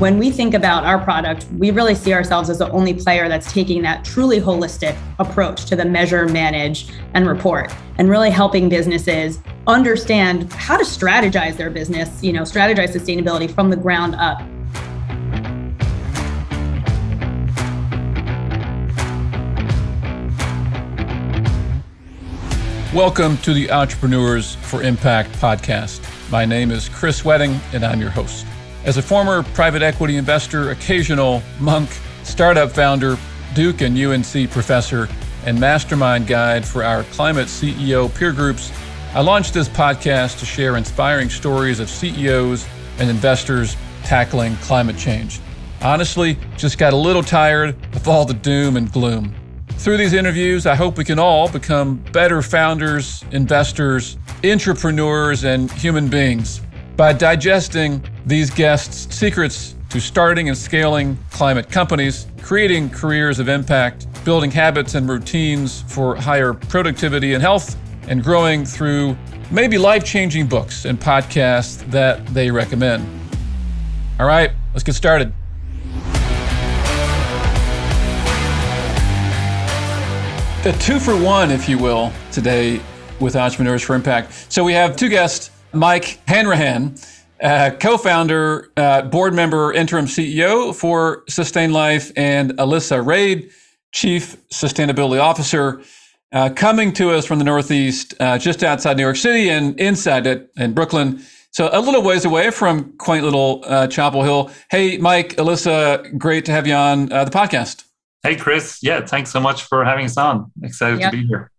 When we think about our product, we really see ourselves as the only player that's taking that truly holistic approach to the measure, manage, and report, and really helping businesses understand how to strategize their business, you know, strategize sustainability from the ground up. Welcome to the Entrepreneurs for Impact podcast. My name is Chris Wedding, and I'm your host. As a former private equity investor, occasional monk, startup founder, Duke and UNC professor, and mastermind guide for our climate CEO peer groups, I launched this podcast to share inspiring stories of CEOs and investors tackling climate change. Honestly, just got a little tired of all the doom and gloom. Through these interviews, I hope we can all become better founders, investors, entrepreneurs, and human beings by digesting these guests' secrets to starting and scaling climate companies, creating careers of impact, building habits and routines for higher productivity and health, and growing through maybe life changing books and podcasts that they recommend. All right, let's get started. A two for one, if you will, today with Entrepreneurs for Impact. So we have two guests Mike Hanrahan, uh, co founder, uh, board member, interim CEO for Sustain Life, and Alyssa Rade, chief sustainability officer. Uh, coming to us from the Northeast, uh, just outside New York City and inside it in Brooklyn. So a little ways away from quaint little uh, Chapel Hill. Hey, Mike, Alyssa, great to have you on uh, the podcast. Hey, Chris. Yeah, thanks so much for having us on. Excited yep. to be here.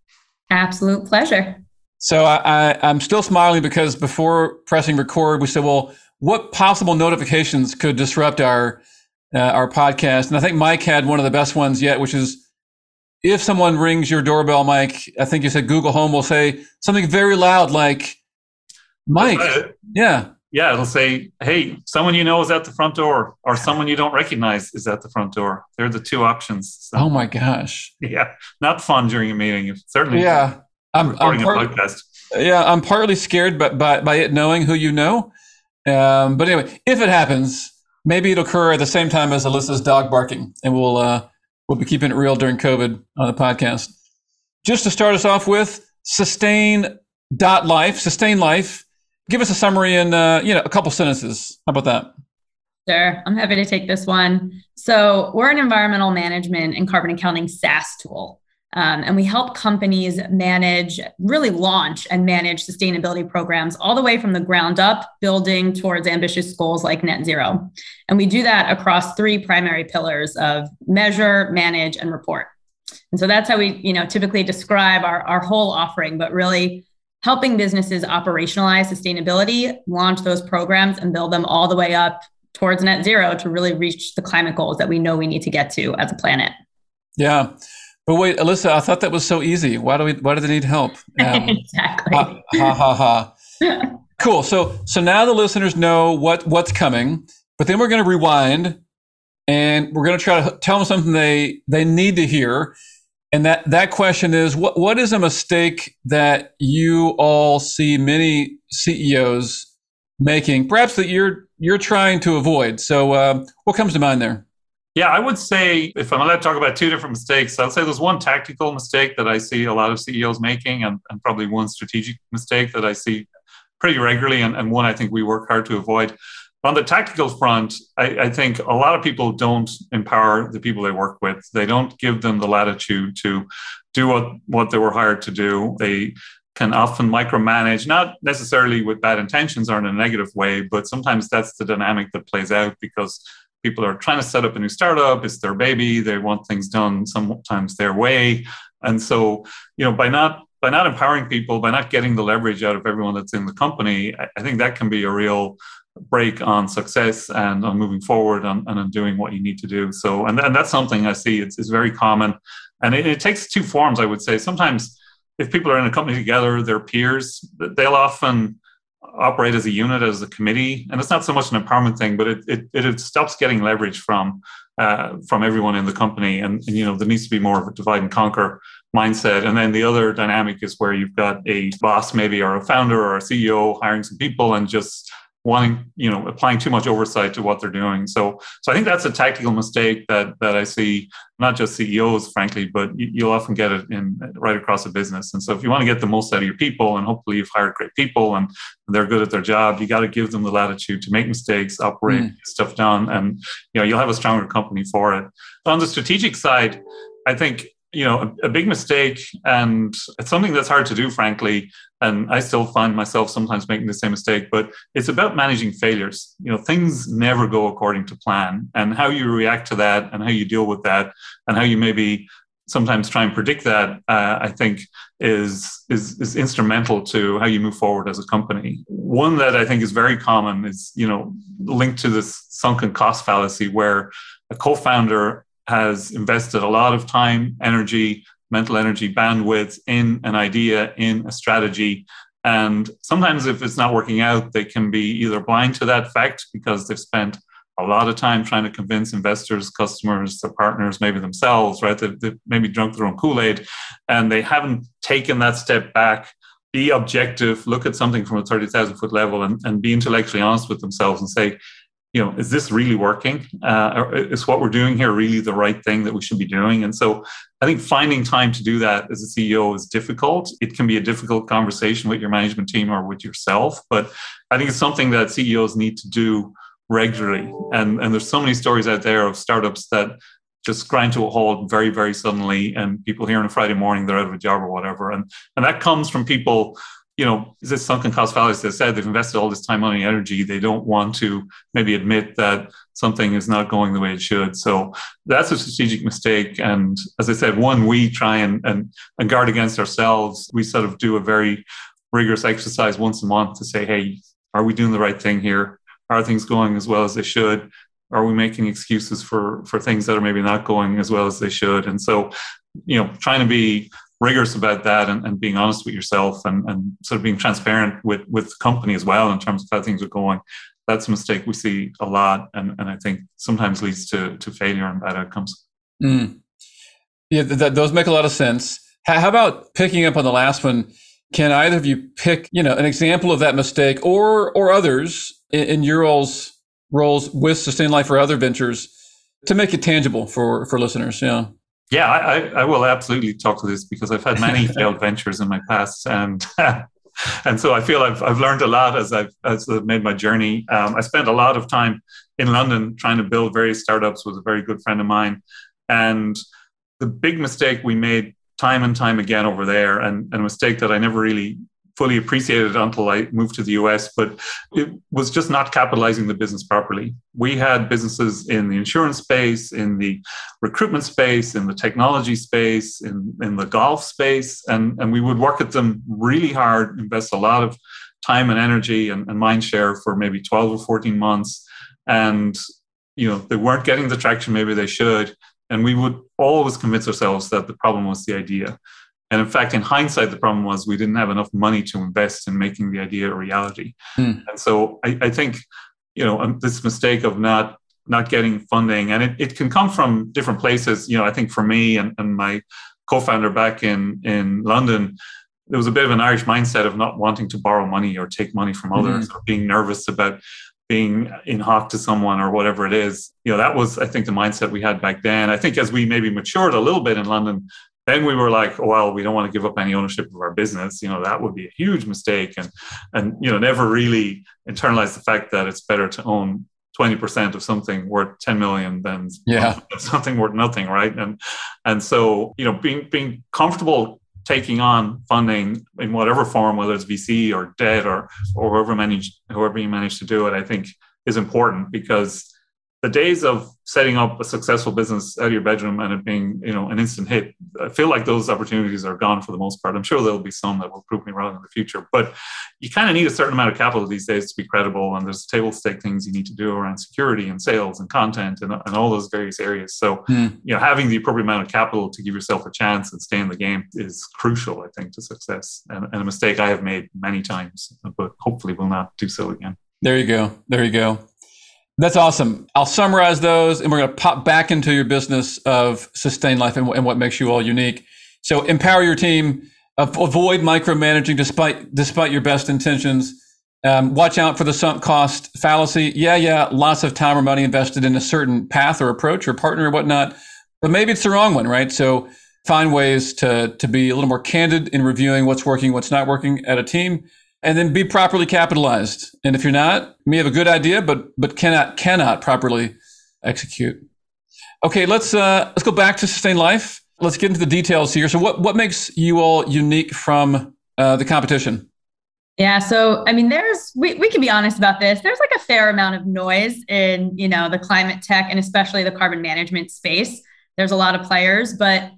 Absolute pleasure. So I, I, am still smiling because before pressing record, we said, well, what possible notifications could disrupt our uh, our podcast? And I think Mike had one of the best ones yet, which is if someone rings your doorbell, Mike, I think you said Google Home will say something very loud like, Mike. Yeah. Yeah, it'll say, hey, someone you know is at the front door, or someone you don't recognize is at the front door. They're the two options. So, oh my gosh. Yeah, not fun during a meeting. Certainly. Yeah. I'm, I'm part, Yeah, I'm partly scared by, by, by it knowing who you know. Um, but anyway, if it happens, maybe it'll occur at the same time as Alyssa's dog barking, and we'll uh, we'll be keeping it real during COVID on the podcast. Just to start us off with, sustain dot life, sustain life. Give us a summary in uh, you know a couple sentences. How about that? Sure, I'm happy to take this one. So we're an environmental management and carbon accounting SaaS tool. Um, and we help companies manage, really launch and manage sustainability programs all the way from the ground up, building towards ambitious goals like net zero. And we do that across three primary pillars of measure, manage, and report. And so that's how we, you know, typically describe our, our whole offering, but really helping businesses operationalize sustainability, launch those programs, and build them all the way up towards net zero to really reach the climate goals that we know we need to get to as a planet. Yeah. But wait, Alyssa, I thought that was so easy. Why do we? Why do they need help? Um, exactly. Ha ha ha. ha. cool. So so now the listeners know what what's coming, but then we're going to rewind, and we're going to try to tell them something they they need to hear. And that that question is what what is a mistake that you all see many CEOs making, perhaps that you're you're trying to avoid. So uh, what comes to mind there? Yeah, I would say if I'm allowed to talk about two different mistakes, I'll say there's one tactical mistake that I see a lot of CEOs making, and, and probably one strategic mistake that I see pretty regularly, and, and one I think we work hard to avoid. On the tactical front, I, I, think a lot of people don't empower the people they work with. They don't give them the latitude to do what, what they were hired to do. They can often micromanage, not necessarily with bad intentions or in a negative way, but sometimes that's the dynamic that plays out because people are trying to set up a new startup. It's their baby. They want things done sometimes their way. And so you know by not by not empowering people by not getting the leverage out of everyone that's in the company i, think that can be a real break on success and on moving forward and, and on doing what you need to do. So and, and that's something i see. It's, it's very common. And it, it takes two forms i would say. Sometimes if people are in a company together they're peers they'll often operate as a unit, as a committee, and it's not so much an empowerment thing, but it it, it stops getting leverage from uh, from everyone in the company, and, and, you know there needs to be more of a divide and conquer mindset. And then the other dynamic is where you've got a boss, maybe or a founder or a CEO hiring some people and just wanting, you know, applying too much oversight to what they're doing. So, so I think that's a tactical mistake that that I see not just CEOs, frankly, but you, will often get it in right across a business. And so, if you want to get the most out of your people, and hopefully you've hired great people and they're good at their job, you got to give them the latitude to make mistakes, operate, mm. stuff down and you know you'll have a stronger company for it. On the strategic side, I think you know a, a, big mistake and it's something that's hard to do frankly and i still find myself sometimes making the same mistake but it's about managing failures. You know things never go according to plan and how you react to that and how you deal with that and how you maybe sometimes try and predict that uh, i think is, is is instrumental to how you move forward as a company. One that i think is very common is you know linked to this sunken cost fallacy where a co-founder has invested a lot of time, energy, mental energy, bandwidth in an idea, in a strategy. And sometimes, if it's not working out, they can be either blind to that fact because they've spent a lot of time trying to convince investors, customers, their partners, maybe themselves, right? They've, they've maybe drunk their own Kool Aid and they haven't taken that step back, be objective, look at something from a 30,000 foot level and, and be intellectually honest with themselves and say, you know, is this really working? Uh, is what we're doing here really the right thing that we should be doing? And so I think finding time to do that as a CEO is difficult. It can be a difficult conversation with your management team or with yourself, but I think it's something that CEOs need to do regularly. And, and there's so many stories out there of startups that just grind to a halt very, very suddenly, and people here on a Friday morning they're out of a job or whatever. And, and that comes from people you know, is this sunken cost fallacy? I said, they've invested all this time, money, energy. They don't want to maybe admit that something is not going the way it should. So that's a strategic mistake. And as I said, one, we try and, and, and guard against ourselves. We sort of do a very rigorous exercise once a month to say, hey, are we doing the right thing here? Are things going as well as they should? Are we making excuses for for things that are maybe not going as well as they should? And so, you know, trying to be rigorous about that and, and being honest with yourself and, and sort of being transparent with with the company as well in terms of how things are going. That's a mistake we see a lot and, and i think sometimes leads to to failure and bad outcomes. Mm. yeah th- those make a lot of sense. How about picking up on the last one? Can either of you pick you know an example of that mistake or or others in, in your roles roles with sustain life or other ventures to make it tangible for for listeners? Yeah yeah, I, I, will absolutely talk to this because I've had many failed ventures in my past, and and so I feel I've I've learned a lot as I've as I've made my journey. Um, I spent a lot of time in London trying to build various startups with a very good friend of mine, and the big mistake we made time and time again over there, and, and a mistake that I never really fully appreciated until I moved to the US, but it was just not capitalizing the business properly. We had businesses in the insurance space, in the recruitment space, in the technology space, in, in the golf space, and, and we would work at them really hard, invest a lot of time and energy and, and mind share for maybe 12 or 14 months. And you know, they weren't getting the traction maybe they should. And we would always convince ourselves that the problem was the idea. And in fact, in hindsight, the problem was we didn't have enough money to invest in making the idea a reality. Mm. And so I, I, think, you know, um, this mistake of not not getting funding, and it, it can come from different places. You know, I think for me and, and my co-founder back in in London, there was a bit of an Irish mindset of not wanting to borrow money or take money from others mm. or being nervous about being in hock to someone or whatever it is. You know, that was, I think, the mindset we had back then. I think as we maybe matured a little bit in London, then we were like, well, we don't want to give up any ownership of our business. You know, that would be a huge mistake. And, and, you know, never really internalize the fact that it's better to own 20% of something worth 10 million than yeah. something worth nothing. Right. And, and so, you know, being, being comfortable taking on funding in whatever form, whether it's VC or debt or, or whoever manage, whoever you manage to do it, I think is important because the days of setting up a successful business out of your bedroom and it being you know an instant hit i feel like those opportunities are gone for the most part. I'm sure there'll be some that will prove me wrong in the future but you kind of need a certain amount of capital these days to be credible and there's table stake things you need to do around security and sales and content and, and all those various areas. So mm. you know having the appropriate amount of capital to give yourself a chance and stay in the game is crucial i think to success. And, and a mistake i have made many times but hopefully will not do so again. There you go. There you go that's awesome. I'll summarize those and we're going to pop back into your business of sustain life and, and what makes you all unique. So empower your team, avoid micromanaging despite, despite your best intentions, Um, watch out for the sunk cost fallacy. Yeah, yeah, lots of time or money invested in a certain path or approach or partner or whatnot, but maybe it's the wrong one, right? So find ways to to be a little more candid in reviewing what's working, what's not working at a team, and then be properly capitalized. And if you're not, you may have a good idea, but but cannot cannot properly execute. Okay, let's uh, let's go back to sustain life. Let's get into the details here. So, what what makes you all unique from uh, the competition? Yeah, so I mean, there's we we can be honest about this. There's like a fair amount of noise in you know the climate tech and especially the carbon management space. There's a lot of players, but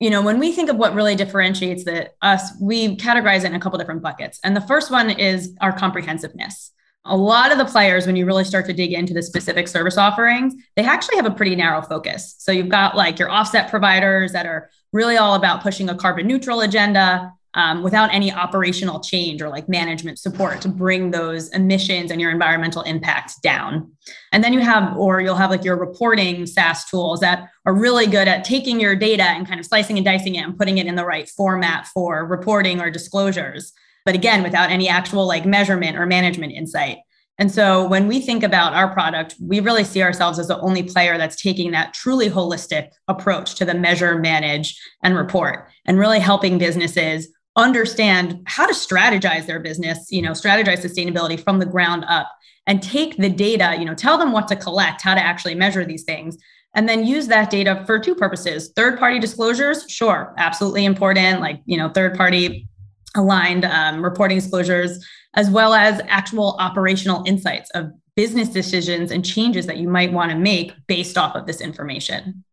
you know when we think of what really differentiates the us, we categorize it in a couple different buckets. And the first one is our comprehensiveness a lot of the players, when you really start to dig into the specific service offerings, they actually have a pretty narrow focus. So you've got like your offset providers that are really all about pushing a carbon neutral agenda um, without any operational change or like management support to bring those emissions and your environmental impacts down. And then you have, or you'll have like your reporting SaaS tools that are really good at taking your data and kind of slicing and dicing it and putting it in the right format for reporting or disclosures but again, without any actual like measurement or management insight. And so when we think about our product, we really see ourselves as the only player that's taking that truly holistic approach to the measure, manage, and report, and really helping businesses understand how to strategize their business, you know, strategize sustainability from the ground up and take the data, you know, tell them what to collect, how to actually measure these things, and then use that data for two purposes. Third party disclosures, sure, absolutely important, like, you know, third party aligned um, reporting disclosures, as well as actual operational insights of business decisions and changes that you might want to make based off of this information.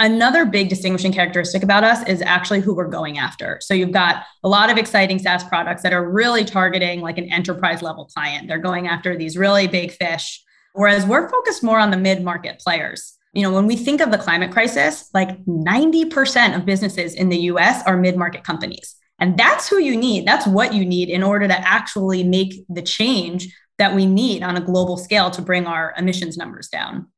Another big distinguishing characteristic about us is actually who we're going after. So you've got a lot of exciting SaaS products that are really targeting like an enterprise level client. They're going after these really big fish, whereas we're focused more on the mid market players. You know, when we think of the climate crisis, like 90% of businesses in the US are mid market companies. And that's who you need. That's what you need in order to actually make the change that we need on a global scale to bring our emissions numbers down.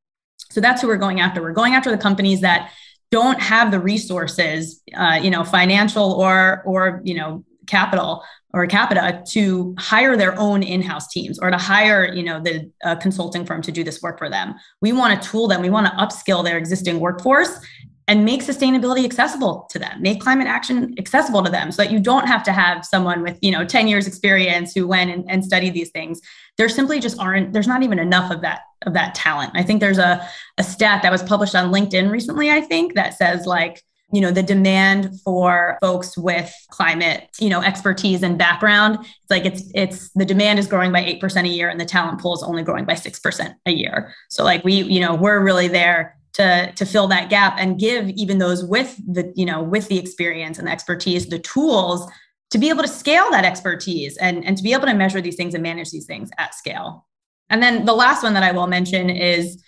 So that's who we're going after. We're going after the companies that don't have the resources, uh, you know, financial or or you know capital or capita to hire their own in-house teams or to hire you know the uh, consulting firm to do this work for them we want to tool them we want to upskill their existing workforce and make sustainability accessible to them make climate action accessible to them so that you don't have to have someone with you know 10 years experience who went and, and studied these things. There simply just aren't there's not even enough of that of that talent. I think there's a, a stat that was published on linkedin recently i think that says like you know the demand for folks with climate you know expertise and background it's like it's it's the demand is growing by 8% a year and the talent pool is only growing by 6% a year. So like we you know we're really there to to fill that gap and give even those with the you know with the experience and the expertise the tools to be able to scale that expertise and and to be able to measure these things and manage these things at scale and then the last one that i will mention is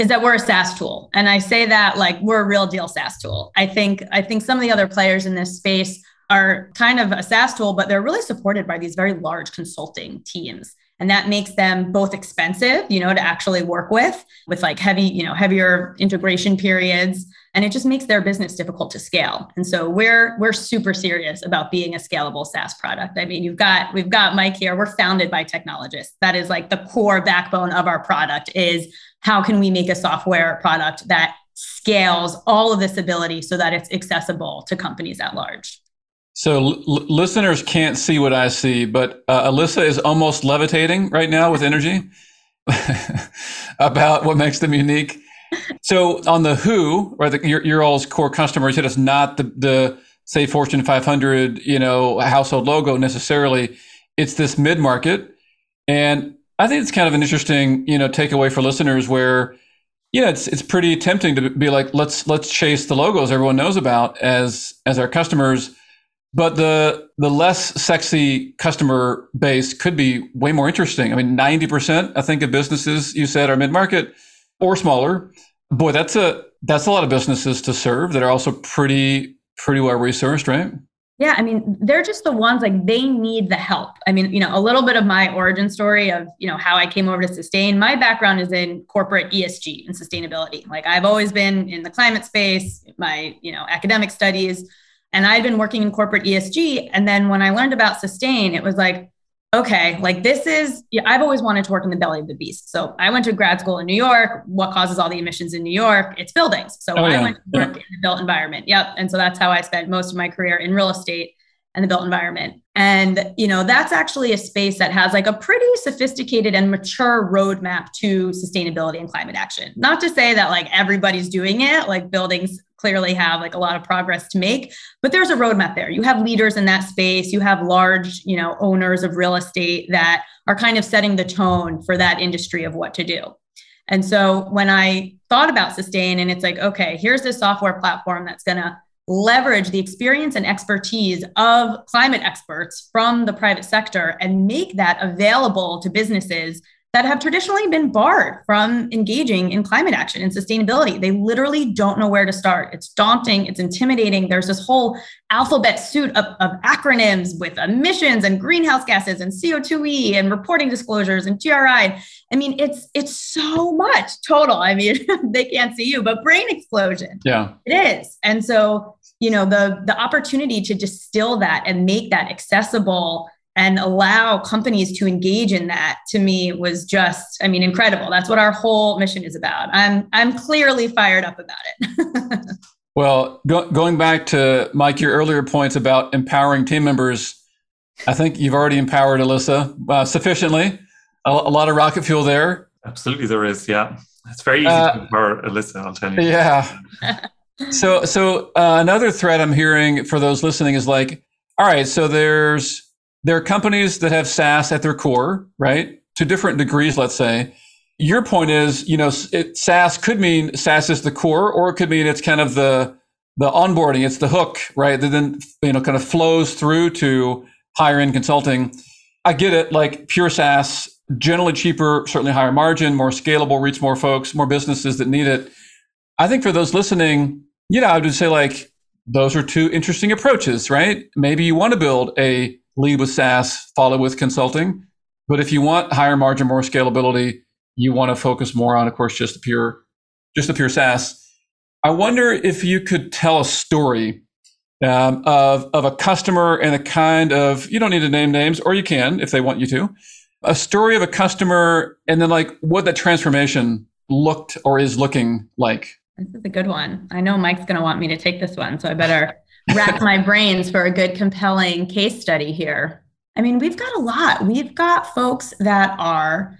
is that we're a SaaS tool. And I say that like we're a real deal SaaS tool. I think I think some of the other players in this space are kind of a SaaS tool, but they're really supported by these very large consulting teams and that makes them both expensive you know to actually work with with like heavy you know heavier integration periods. And it just makes their business difficult to scale. And so we're we're super serious about being a scalable saas product. I mean you've got we've got mike here. We're founded by technologists. That is like the core backbone of our product is how can we make a software product that scales all of this ability so that it's accessible to companies at large so l- listeners can't see what I see, but uh, Alyssa is almost levitating right now with energy about what makes them unique. So on the who, or the, your, your all's core customers, it is not the, the say Fortune 500, you know, household logo necessarily. It's this mid market, and I think it's kind of an interesting, you know, takeaway for listeners where, yeah, it's it's pretty tempting to be like, let's let's chase the logos everyone knows about as as our customers but the the less sexy customer base could be way more interesting. I mean, ninety percent, I think, of businesses you said are mid market or smaller. Boy, that's a that's a lot of businesses to serve that are also pretty pretty well resourced, right? Yeah, I mean, they're just the ones like they need the help. I mean, you know, a little bit of my origin story of, you know, how I came over to sustain. My background is in corporate ESG and sustainability. Like I've always been in the climate space, my, you know, academic studies and I'd been working in corporate ESG. And then when I learned about sustain, it was like, okay, like this is, yeah, I've always wanted to work in the belly of the beast. So I went to grad school in New York. What causes all the emissions in New York? It's buildings. So oh, I yeah. went to work yeah. in the built environment. Yep. And so that's how I spent most of my career in real estate and the built environment. And, you know, that's actually a space that has like a pretty sophisticated and mature roadmap to sustainability and climate action. Not to say that like everybody's doing it, like buildings clearly have like a lot of progress to make, but there's a roadmap there. You have leaders in that space, you have large, you know, owners of real estate that are kind of setting the tone for that industry of what to do. And so when I thought about sustain and it's like, okay, here's this software platform that's going to leverage the experience and expertise of climate experts from the private sector and make that available to businesses that have traditionally been barred from engaging in climate action and sustainability. They literally don't know where to start. It's daunting, it's intimidating. There's this whole alphabet suit of, of acronyms with emissions and greenhouse gases and CO2e and reporting disclosures and GRI. I mean, it's it's so much total. I mean, they can't see you, but brain explosion. Yeah. It is. And so, you know, the the opportunity to distill that and make that accessible and allow companies to engage in that to me was just i mean incredible. That's what our whole mission is about. I'm i'm clearly fired up about it. Well go, going back to mike your earlier points about empowering team members i think you've already empowered alyssa uh, sufficiently. A, a, lot of rocket fuel there. Absolutely there is yeah. It's very easy uh, to empower alyssa i'll tell you. yeah. So so uh, another thread i'm hearing for those listening is like all right so there's there are companies that have SaaS at their core, right? To different degrees, let's say. Your point is, you know, it, SaaS could mean SaaS is the core, or it could mean it's kind of the the onboarding, it's the hook, right? That then you know kind of flows through to higher end consulting. I get it. Like pure SaaS, generally cheaper, certainly higher margin, more scalable, reach more folks, more businesses that need it. I think for those listening, you know, I would say like those are two interesting approaches, right? Maybe you want to build a lead with SaaS, follow with consulting. But if you want higher margin, more scalability, you want to focus more on, of course, just the pure, just the pure SaaS. I wonder if you could tell a story um, of of a customer and a kind of you don't need to name names, or you can if they want you to. A story of a customer, and then like what that transformation looked or is looking like. This is a good one. I know Mike's going to want me to take this one, so I better rack my brains for a good, compelling case study here. I mean, we've got a lot. We've got folks that are,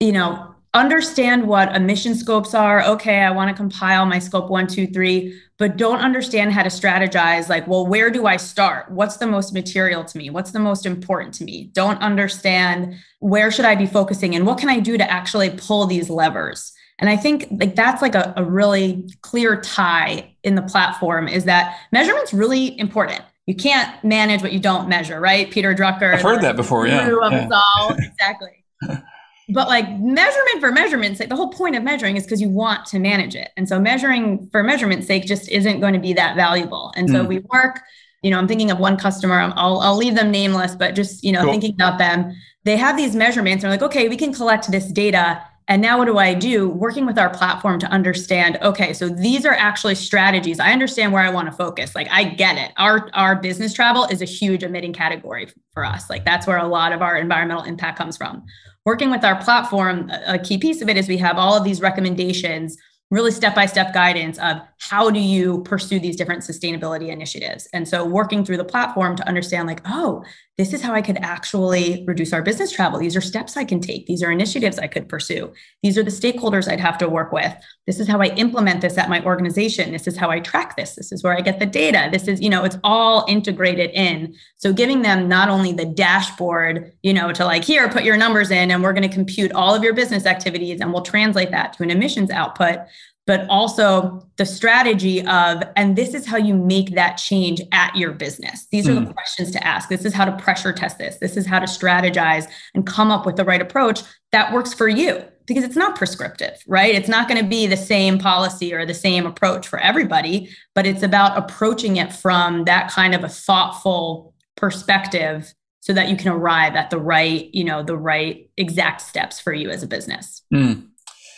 you know, understand what emission scopes are. Okay, I want to compile my scope one, two, three, but don't understand how to strategize. Like, well, where do I start? What's the most material to me? What's the most important to me? Don't understand where should I be focusing and what can I do to actually pull these levers? And I think like that's like a, a really clear tie in the platform is that measurement's really important. You can't manage what you don't measure, right? Peter Drucker. I've heard that before. Yeah. yeah. exactly. but like measurement for measurement's like the whole point of measuring is because you want to manage it. And so measuring for measurement's sake just isn't going to be that valuable. And so mm. we work, you know, I'm thinking of one customer, I'll, I'll leave them nameless, but just, you know, cool. thinking about them, they have these measurements. They're like, okay, we can collect this data and now, what do I do? Working with our platform to understand, okay, so these are actually strategies. I understand where I want to focus. Like, I get it. Our, our business travel is a huge emitting category for us. Like, that's where a lot of our environmental impact comes from. Working with our platform, a key piece of it is we have all of these recommendations really step-by-step guidance of how do you pursue these different sustainability initiatives and so working through the platform to understand like oh this is how i could actually reduce our business travel. These are steps i can take. These are initiatives i could pursue. These are the stakeholders i'd have to work with. This is how i implement this at my organization. This is how i track this. This is where i get the data. This is you know it's all integrated in. So giving them not only the dashboard you know to like here put your numbers in and we're going to compute all of your business activities and we'll translate that to an emissions output but also the strategy of, and this is how you make that change at your business. These are mm. the hmm. questions to ask. This is how to pressure test this. This is how to strategize and come up with the right approach that works for you because it's not prescriptive, right? It's not going to be the same policy or the same approach for everybody, but it's about approaching it from that kind of a thoughtful perspective so that you can arrive at the right, you know, the right exact steps for you as a business. Mm.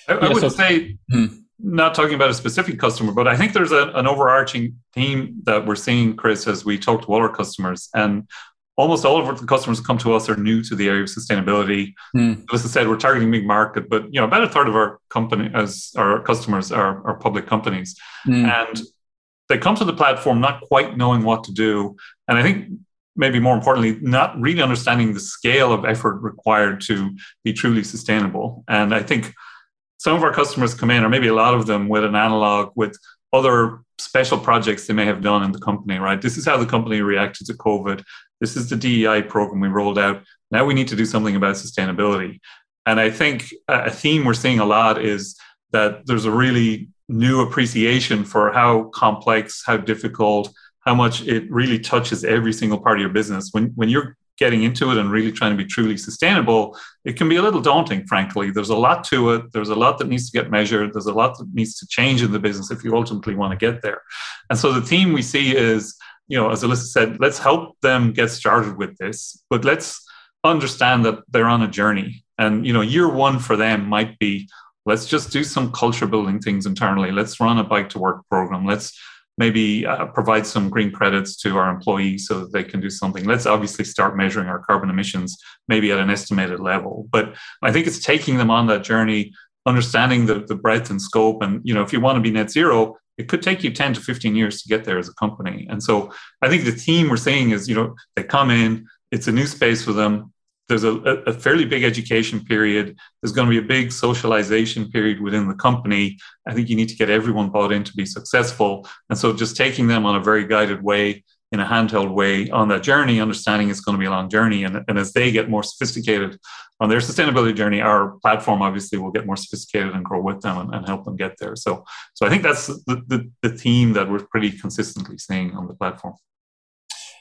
I, I, would so, say, mm not talking about a specific customer, but I think there's a, an overarching theme that we're seeing, Chris, as we talk to all our customers. And almost all of the customers come to us are new to the area of sustainability. Mm. As I said, we're targeting big market, but you know, about a third of our company as our customers are, are public companies. Mm. And they come to the platform not quite knowing what to do. And I think maybe more importantly, not really understanding the scale of effort required to be truly sustainable. And I think some of our customers come in, or maybe a lot of them, with an analog with other special projects they may have done in the company, right? This is how the company reacted to COVID. This is the DEI program we rolled out. Now we need to do something about sustainability. And I think a theme we're seeing a lot is that there's a really new appreciation for how complex, how difficult, how much it really touches every single part of your business. When, when you're getting into it and really trying to be truly sustainable, it can be a little daunting, frankly. There's a lot to it. There's a lot that needs to get measured. There's a lot that needs to change in the business if you ultimately want to get there. And so the theme we see is, you know, as Alyssa said, let's help them get started with this, but let's understand that they're on a journey. And, you know, year one for them might be let's just do some culture building things internally. Let's run a bike to work program. Let's maybe uh, provide some green credits to our employees so that they can do something. Let's obviously start measuring our carbon emissions, maybe at an estimated level. But I think it's taking them on that journey, understanding the, the breadth and scope. And, you know, if you want to be net zero, it could take you 10 to 15 years to get there as a company. And so I think the theme we're seeing is, you know, they come in, it's a new space for them there's a, a, fairly big education period. There's going to be a big socialization period within the company. I think you need to get everyone bought in to be successful. And so just taking them on a very guided way, in a handheld way on that journey, understanding it's going to be a long journey. And, and as they get more sophisticated on their sustainability journey, our platform obviously will get more sophisticated and grow with them and, and help them get there. So, so I think that's the, the, the theme that we're pretty consistently seeing on the platform.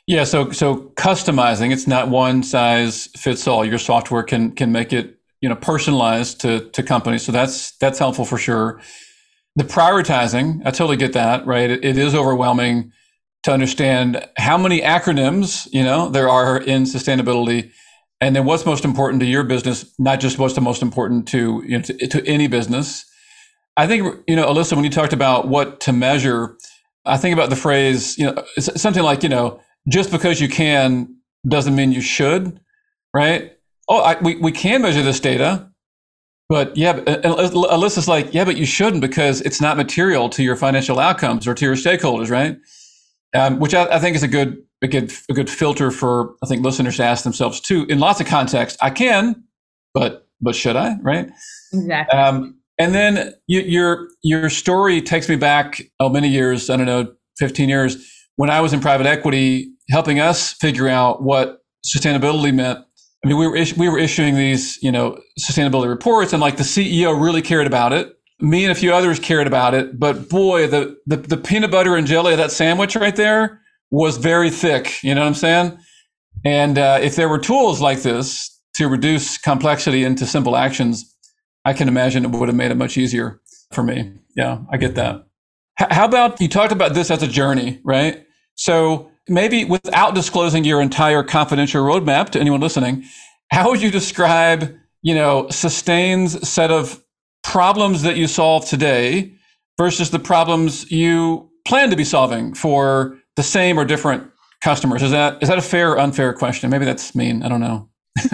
Yeah, so so customizing, it's not one size fits all. Your software can can make it, you know, personalized to to companies. So that's that's helpful for sure. The prioritizing, I totally get that, right? it, it is overwhelming to understand how many acronyms, you know, there are in sustainability and then what's most important to your business, not just what's the most important to, you know, to, to any business. I think, you know, Alyssa, when you talked about what to measure, I think about the phrase, you know, something like, you know, just because you can doesn't mean you should, right? Oh, I, we, we can measure this data, but yeah, Alyssa's like, yeah, but you shouldn't because it's not material to your financial outcomes or to your stakeholders, right? Um, which I, I, think is a good, a good, a good filter for I think listeners to ask themselves too. In lots of contexts, I can, but but should I, right? Exactly. Um, and then you, your your story takes me back oh many years, I don't know, fifteen years when I was in private equity helping us figure out what sustainability meant. I mean, we were is- we were issuing these, you know, sustainability reports, and like the CEO really cared about it. Me and a few others cared about it, but boy, the the, the peanut butter and jelly of that sandwich right there was very thick. You know what I'm saying? And uh, if there were tools like this to reduce complexity into simple actions, I can imagine it would have made it much easier for me. Yeah, I get that. H- how about you talked about this as a journey, right? So maybe without disclosing your entire confidential roadmap to anyone listening, how would you describe, you know, Sustain's set of problems that you solve today versus the problems you plan to be solving for the same or different customers? Is that is that a fair or unfair question? Maybe that's mean. I don't know.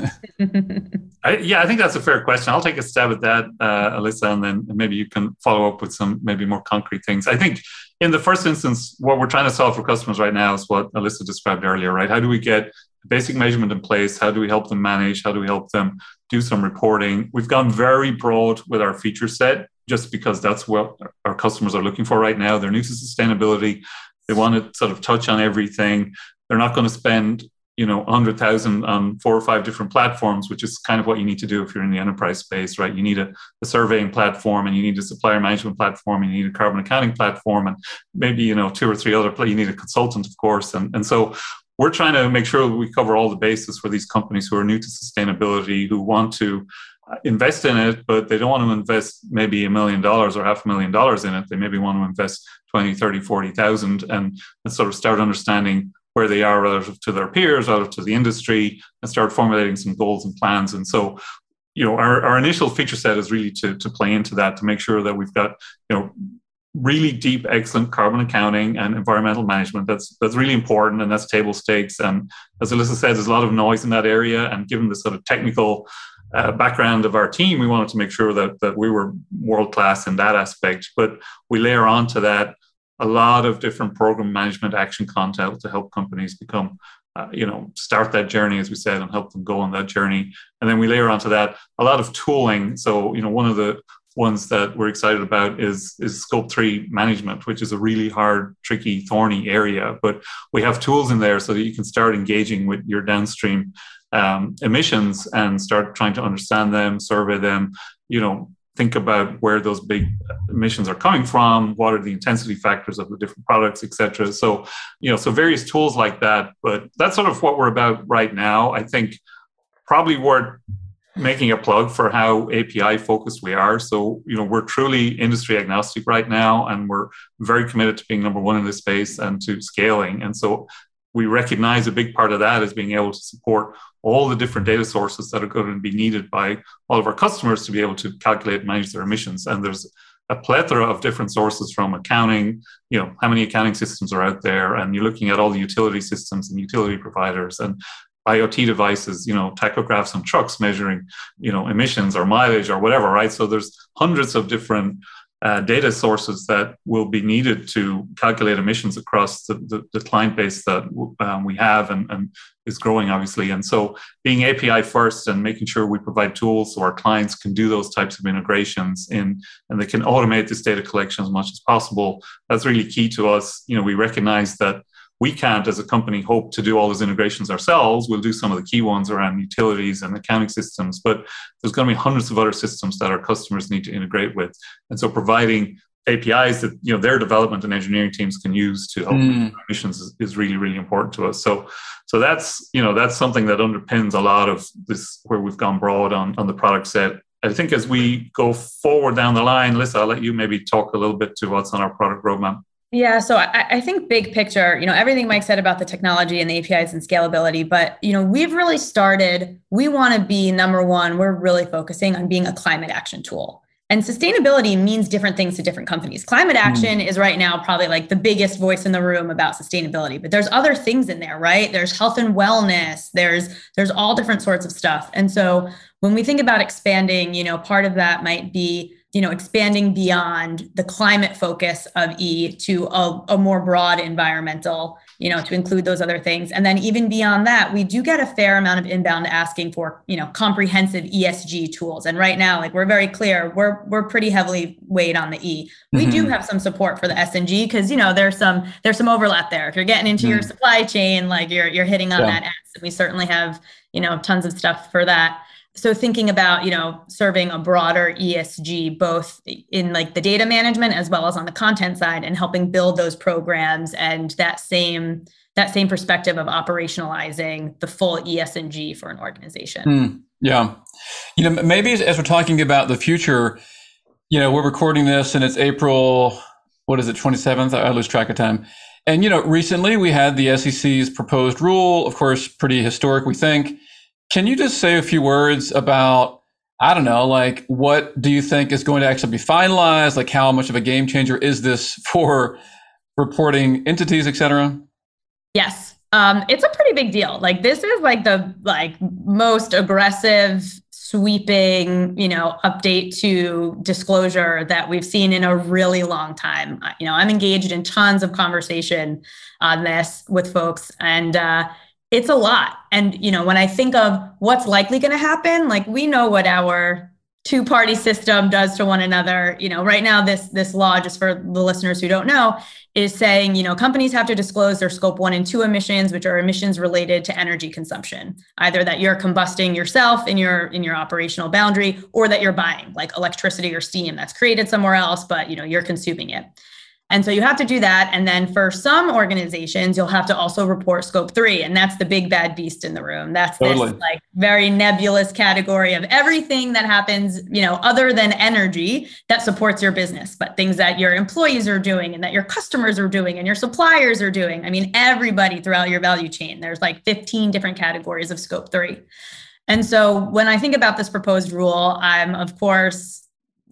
I, yeah, I think that's a fair question. I'll take a stab at that, uh, Alyssa, and then maybe you can follow up with some maybe more concrete things. I think in the first instance, what we're trying to solve for customers right now is what Alyssa described earlier, right? How do we get basic measurement in place? How do we help them manage? How do we help them do some reporting? We've gone very broad with our feature set just because that's what our customers are looking for right now. They're new to sustainability. They want to sort of touch on everything. They're not going to spend you know 100000 on four or five different platforms which is kind of what you need to do if you're in the enterprise space right? You need a, a, surveying platform and you need a supplier management platform and you need a carbon accounting platform and maybe you know two or three other you need a consultant of course. And, and so we're trying to make sure we cover all the bases for these companies who are new to sustainability who want to uh, invest in it but they don't want to invest maybe a million dollars or half a million dollars in it. They maybe want to invest 20 30 40,000 and, and sort of start understanding where they are relative to their peers, relative to the industry, and start formulating some goals and plans. And so, you know, our, our initial feature set is really to, to play into that to make sure that we've got, you know, really deep, excellent carbon accounting and environmental management. That's that's really important, and that's table stakes. And as Alyssa said, there's a lot of noise in that area. And given the sort of technical uh, background of our team, we wanted to make sure that that we were world class in that aspect. But we layer onto that a lot of different program management action content to help companies become uh, you know start that journey as we said and help them go on that journey. And then we layer onto that a lot of tooling. So you know one of the ones that we're excited about is is scope 3 management which is a really hard tricky thorny area. But we have tools in there so that you can start engaging with your downstream um, emissions and start trying to understand them survey them you know think about where those big emissions are coming from what are the intensity factors of the different products et cetera. So you know so various tools like that but that's sort of what we're about right now. I think probably worth making a plug for how api focused we are. So you know we're truly industry agnostic right now and we're very committed to being number one in this space and to scaling. And so we recognize a big part of that is being able to support all the different data sources that are going to be needed by all of our customers to be able to calculate and manage their emissions. And there's a plethora of different sources from accounting, you know, how many accounting systems are out there, and you're looking at all the utility systems and utility providers and IoT devices, you know, tachographs on trucks measuring, you know, emissions or mileage or whatever, right? So there's hundreds of different uh, data sources that will be needed to calculate emissions across the, the, the client base that um, we have and, and, is growing, obviously. And so, being API first and making sure we provide tools so our clients can do those types of integrations in and they can automate this data collection as much as possible. That's really key to us. You know, we recognize that we can't, as a company, hope to do all those integrations ourselves. We'll do some of the key ones around utilities and accounting systems, but there's going to be hundreds of other systems that our customers need to integrate with. And so providing APIs that you know their development and engineering teams can use to help mm. missions is, is, really really important to us. So so that's you know that's something that underpins a lot of this where we've gone broad on on the product set. I think as we go forward down the line, Lisa, I'll let you maybe talk a little bit to what's on our product roadmap. Yeah, so I, I, think big picture, you know, everything Mike said about the technology and the APIs and scalability, but you know, we've really started. We want to be number one. We're really focusing on being a climate action tool, and sustainability means different things to different companies. Climate hmm. action mm. is right now probably like the biggest voice in the room about sustainability, but there's other things in there, right? There's health and wellness. There's there's all different sorts of stuff, and so when we think about expanding, you know, part of that might be you know expanding beyond the climate focus of e to a, a, more broad environmental you know to include those other things and then even beyond that we do get a fair amount of inbound asking for you know comprehensive esg tools and right now like we're very clear we're we're pretty heavily weighed on the e we mm-hmm. do have some support for the s and g because you know there's some there's some overlap there if you're getting into mm-hmm. your supply chain like you're you're hitting on yeah. that s and we certainly have you know tons of stuff for that so thinking about you know serving a broader esg both in like the data management as well as on the content side and helping build those programs and that same that same perspective of operationalizing the full esg for an organization. Mm, yeah. You know maybe as we're talking about the future you know we're recording this and it's april what is it 27th i lose track of time. And you know recently we had the sec's proposed rule of course pretty historic we think can you just say a few words about, I don't know, like what do you think is going to actually be finalized? Like how much of a game changer is this for reporting entities, et cetera? Yes. Um, it's a pretty big deal. Like this is like the like most aggressive sweeping you know update to disclosure that we've seen in a really long time you know i'm engaged in tons of conversation on this with folks and uh, it's a lot. And, you know, when I think of what's likely going to happen, like we know what our two party system does to one another you know right now this this law just for the listeners who don't know is saying you know companies have to disclose their scope 1 and 2 emissions which are emissions related to energy consumption either that you're combusting yourself in your in your operational boundary or that you're buying like electricity or steam that's created somewhere else but you know you're consuming it and so you have to do that. And then for some organizations, you'll have to also report scope three. And that's the big bad beast in the room. That's totally. this like very nebulous category of everything that happens, you know, other than energy that supports your business, but things that your employees are doing and that your customers are doing and your suppliers are doing. I mean, everybody throughout your value chain, there's like 15 different categories of scope three. And so when I think about this proposed rule, I'm of course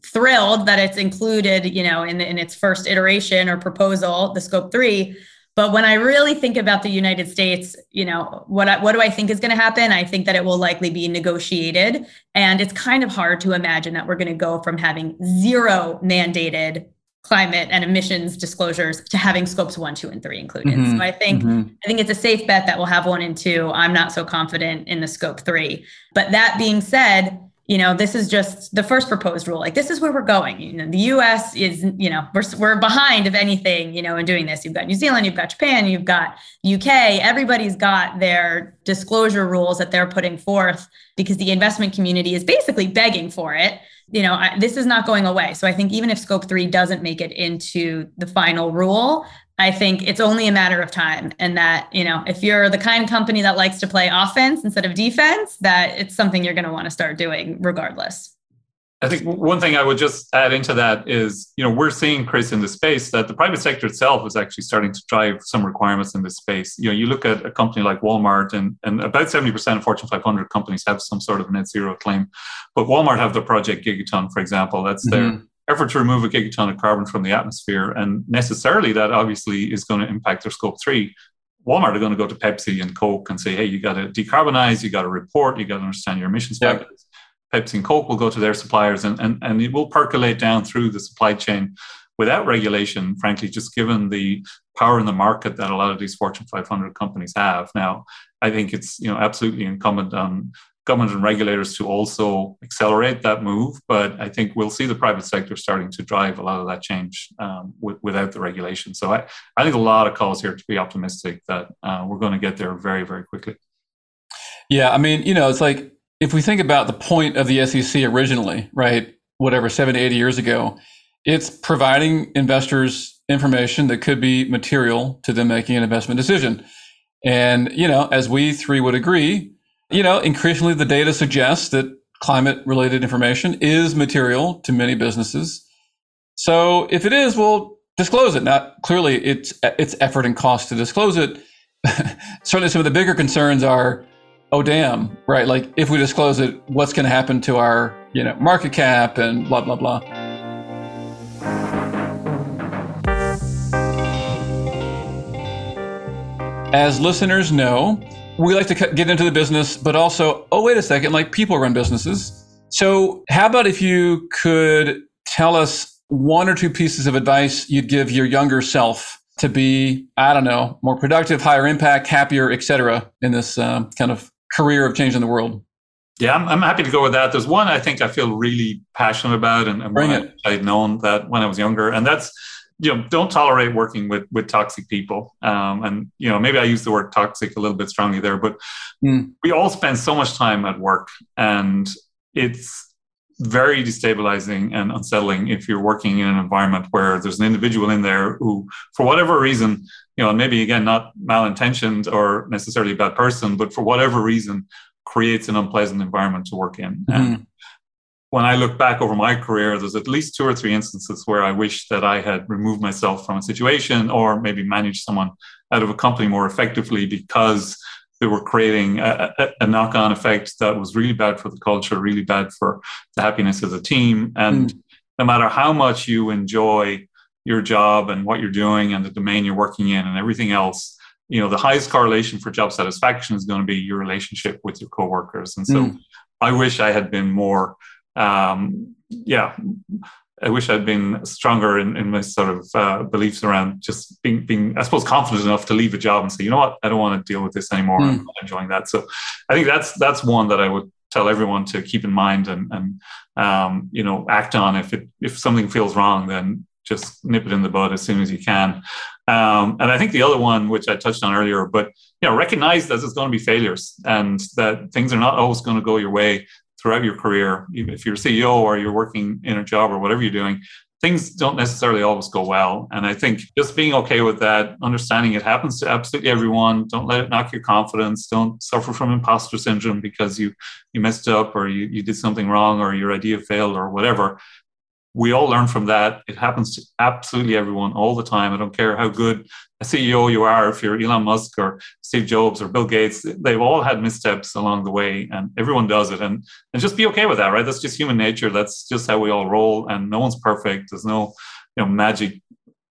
thrilled that it's included, you know, in, in its first iteration or proposal, the scope three. But when I really think about the United States, you know, what I, what do I think is going to happen? I think that it will likely be negotiated, and it's kind of hard to imagine that we're going to go from having zero mandated climate and emissions disclosures to having scopes one, two, and three included. Mm-hmm. So I think mm-hmm. I think it's a safe bet that we'll have one and two. I'm not so confident in the scope three. But that being said, you know this is just the first proposed rule. Like this is where we're going. You know the us is you know we're, we're behind if anything you know in doing this. You've got new zealand you've got japan you've got uk everybody's got their disclosure rules that they're putting forth because the investment community is basically begging for it you know I, this is not going away so i think even if scope 3 doesn't make it into the final rule I think it's only a matter of time. And that, you know, if you're the kind of company that likes to play offense instead of defense, that it's something you're going to want to start doing regardless. I think one thing I would just add into that is, you know, we're seeing, Chris, in the space that the private sector itself is actually starting to drive some requirements in this space. You know, you look at a company like Walmart, and, and about 70% of Fortune 500 companies have some sort of net zero claim. But Walmart have the Project Gigaton, for example. That's mm-hmm. their effort to remove a gigaton of carbon from the atmosphere. And necessarily, that obviously is going to impact their scope three. Walmart are going to go to Pepsi and Coke and say, hey, you got to decarbonize, you got to report, you got to understand your emissions. Pepsi and Coke will go to their suppliers and, and, and it will percolate down through the supply chain without regulation, frankly, just given the power in the market that a lot of these Fortune 500 companies have. Now, I think it's you know absolutely incumbent on government and regulators to also accelerate that move. But I think we'll see the private sector starting to drive a lot of that change um, w- without the regulation. So I, I think a lot of calls here to be optimistic that uh, we're going to get there very, very quickly. Yeah, I mean, you know, it's like if we think about the point of the SEC originally, right, whatever, 70, 80 years ago, it's providing investors information that could be material to them making an investment decision. And, you know, as we three would agree, you know, increasingly the data suggests that climate related information is material to many businesses. So if it is, we'll disclose it. Now, clearly it's, it's effort and cost to disclose it. Certainly some of the bigger concerns are, oh, damn, right? Like if we disclose it, what's going to happen to our, you know, market cap and blah, blah, blah. As listeners know, we like to get into the business, but also, oh, wait a second, like people run businesses. So, how about if you could tell us one or two pieces of advice you'd give your younger self to be, I don't know, more productive, higher impact, happier, etc., in this um, kind of career of changing the world? Yeah, I'm, I'm happy to go with that. There's one I think I feel really passionate about, and, and Bring it. I'd known that when I was younger, and that's you know don't tolerate working with with toxic people um, and you know maybe i use the word toxic a little bit strongly there but mm. we all spend so much time at work and it's very destabilizing and unsettling if you're working in an environment where there's an individual in there who for whatever reason you know maybe again not malintentioned or necessarily a bad person but for whatever reason creates an unpleasant environment to work in mm-hmm. and when I look back over my career, there's at least two or three instances where I wish that I had removed myself from a situation or maybe managed someone out of a company more effectively because they were creating a, a, a knock on effect that was really bad for the culture, really bad for the happiness of the team. And mm. no matter how much you enjoy your job and what you're doing and the domain you're working in and everything else, you know, the highest correlation for job satisfaction is going to be your relationship with your coworkers. And so mm. I wish I had been more um, yeah, I wish I'd been stronger in, in my sort of uh, beliefs around just being, being, I suppose, confident enough to leave a job and say, you know what, I don't want to deal with this anymore. Mm. I'm not enjoying that. So I think that's that's one that I would tell everyone to keep in mind and, and um, you know act on if it if something feels wrong, then just nip it in the bud as soon as you can. Um, and I think the other one, which I touched on earlier, but you know, recognize that there's going to be failures and that things are not always going to go your way throughout your career, if you're CEO or you're working in a job or whatever you're doing, things don't necessarily always go well. And I think just being okay with that, understanding it happens to absolutely everyone. Don't let it knock your confidence. Don't suffer from imposter syndrome because you you messed up or you, you did something wrong or your idea failed or whatever. We all learn from that. It happens to absolutely everyone all the time. I don't care how good a CEO you are, if you're Elon Musk or Steve Jobs or Bill Gates, they've all had missteps along the way and everyone does it. And, and just be okay with that, right? That's just human nature. That's just how we all roll. And no one's perfect. There's no, you know, magic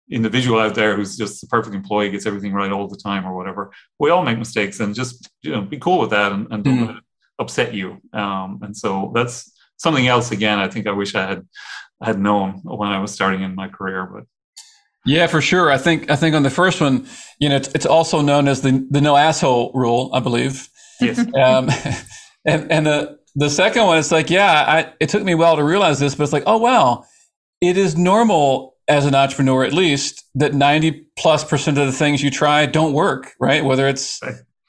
individual out there who's just the perfect employee, gets everything right all the time or whatever. We all make mistakes and just, you know, be cool with that and, and don't mm. upset you. Um, and so that's something else again, I think I wish I had had known when I was starting in my career. But yeah, for sure. I think I think on the first one, you know, it's, it's also known as the the no asshole rule, I believe. Yes. Um, and and the the second one, it's like, yeah, I, it took me a while to realize this, but it's like, oh wow, it is normal as an entrepreneur, at least, that ninety plus percent of the things you try don't work, right? Whether it's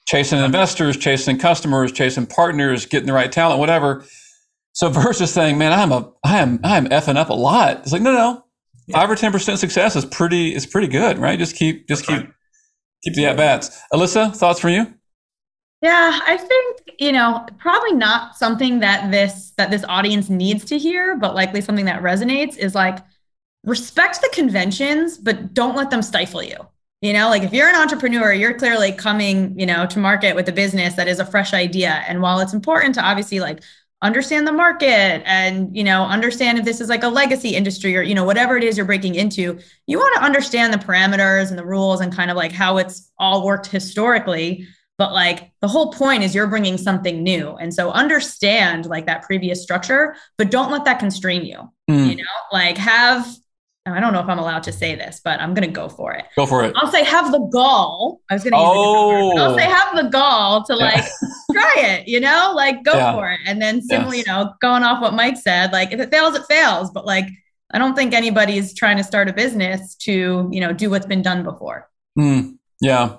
chasing investors, chasing customers, chasing partners, getting the right talent, whatever so versus saying, "Man, I'm a, I am, I am effing up a lot," it's like, no, no, five or ten percent success is pretty, is pretty good, right? Just keep, just That's keep, right. keep the at bats. Alyssa, thoughts from you? Yeah, I think you know probably not something that this that this audience needs to hear, but likely something that resonates is like respect the conventions, but don't let them stifle you. You know, like if you're an entrepreneur, you're clearly coming, you know, to market with a business that is a fresh idea. And while it's important to obviously like understand the market and you know understand if this is like a legacy industry or you know whatever it is you're breaking into you want to understand the parameters and the rules and kind of like how it's all worked historically. But like the whole point is you're bringing something new. And so understand like that previous structure but don't let that constrain you mm. you know? Like have I don't know if I'm allowed to say this, but I'm going to go for it. Go for it. I'll say have the gall. I was going to use oh. I'll say have the gall to like try it, you know, like go yeah. for it. And then similarly, yes. you know, going off what Mike said, like if it fails, it fails. But like, I don't think anybody's trying to start a business to, you know, do what's been done before. Mm. Yeah.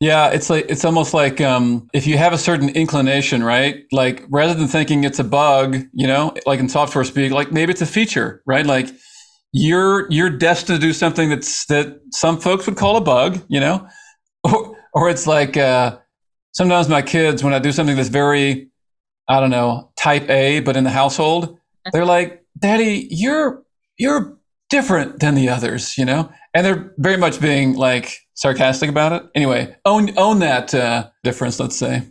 Yeah, it's like it's almost like um, if you have a certain inclination, right? Like rather than thinking it's a bug, you know, like in software speak, like maybe it's a feature, right? Like you're you're destined to do something that's that some folks would call a bug, you know, or or it's like uh, sometimes my kids when I do something that's very I don't know type A, but in the household, they're like, "Daddy, you're you're different than the others," you know, and they're very much being like sarcastic about it. Anyway, own own that uh, difference. Let's say.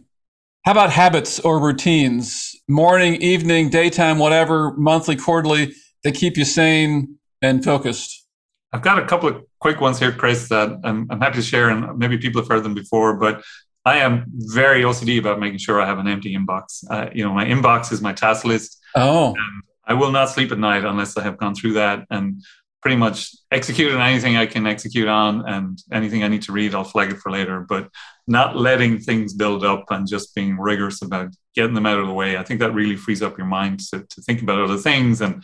How about habits or routines? Morning, evening, daytime, whatever, monthly, quarterly, they keep you sane and focused? I've got a couple of quick ones here, Chris, that I'm, I'm happy to share, and maybe people have heard them before, but I am very OCD about making sure I have an empty inbox. Uh, you know, my inbox is my task list. Oh. I will not sleep at night unless I have gone through that and pretty much executed anything I can execute on and anything I need to read, I'll flag it for later. But not letting things build up and just being rigorous about getting them out of the way. I think that really frees up your mind to, to think about other things and